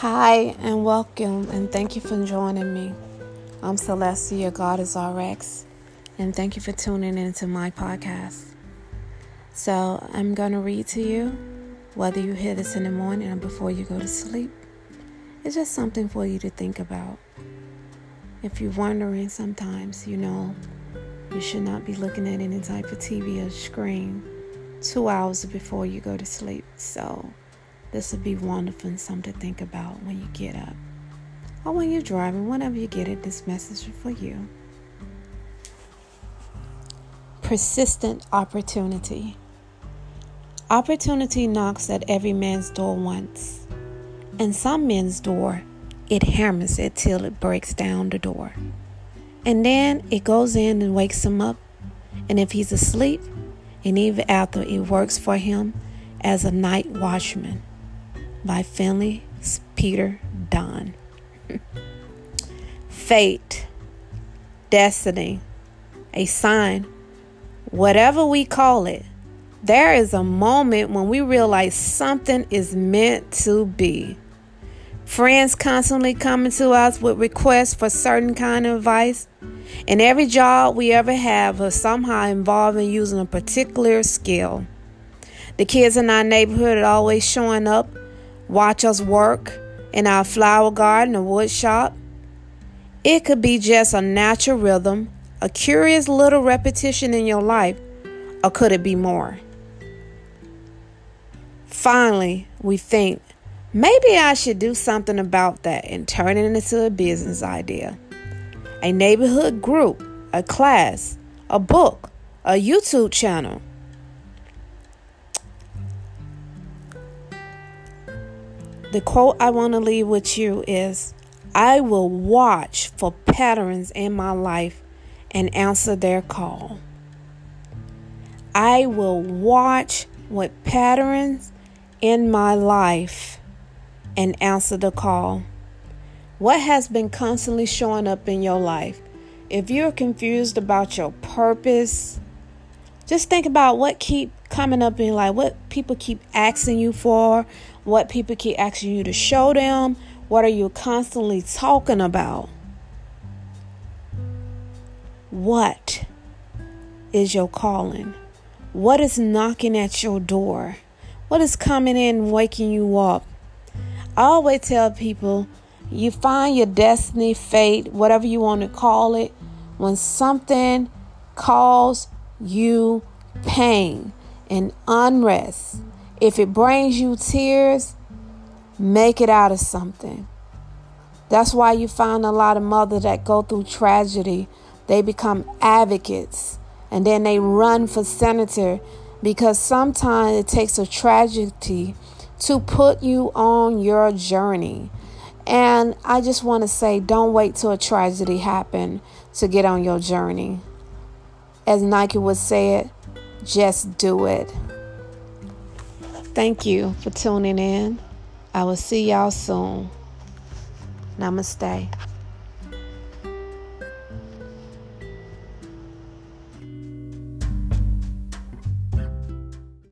Hi, and welcome, and thank you for joining me. I'm Celestia, God is RX, and thank you for tuning into my podcast. So, I'm going to read to you, whether you hear this in the morning or before you go to sleep. It's just something for you to think about. If you're wondering sometimes, you know, you should not be looking at any type of TV or screen two hours before you go to sleep. So, this would be wonderful and something to think about when you get up. Or when you're driving, whenever you get it, this message is for you. Persistent opportunity. Opportunity knocks at every man's door once. And some men's door, it hammers it till it breaks down the door. And then it goes in and wakes him up. And if he's asleep, and even after it works for him as a night watchman by Finley Peter Dunne. Fate, destiny, a sign, whatever we call it, there is a moment when we realize something is meant to be. Friends constantly coming to us with requests for certain kind of advice. And every job we ever have is somehow involving using a particular skill. The kids in our neighborhood are always showing up watch us work in our flower garden or wood shop. It could be just a natural rhythm, a curious little repetition in your life, or could it be more? Finally, we think, maybe I should do something about that and turn it into a business idea. A neighborhood group, a class, a book, a YouTube channel. The quote I want to leave with you is I will watch for patterns in my life and answer their call. I will watch what patterns in my life and answer the call. What has been constantly showing up in your life? If you're confused about your purpose, just think about what keep coming up in life, what people keep asking you for, what people keep asking you to show them, what are you constantly talking about? What is your calling? What is knocking at your door? What is coming in waking you up? I always tell people you find your destiny, fate, whatever you want to call it, when something calls you pain and unrest. If it brings you tears, make it out of something. That's why you find a lot of mothers that go through tragedy, they become advocates and then they run for senator because sometimes it takes a tragedy to put you on your journey. And I just want to say don't wait till a tragedy happen to get on your journey. As Nike would say it, just do it. Thank you for tuning in. I will see y'all soon. Namaste.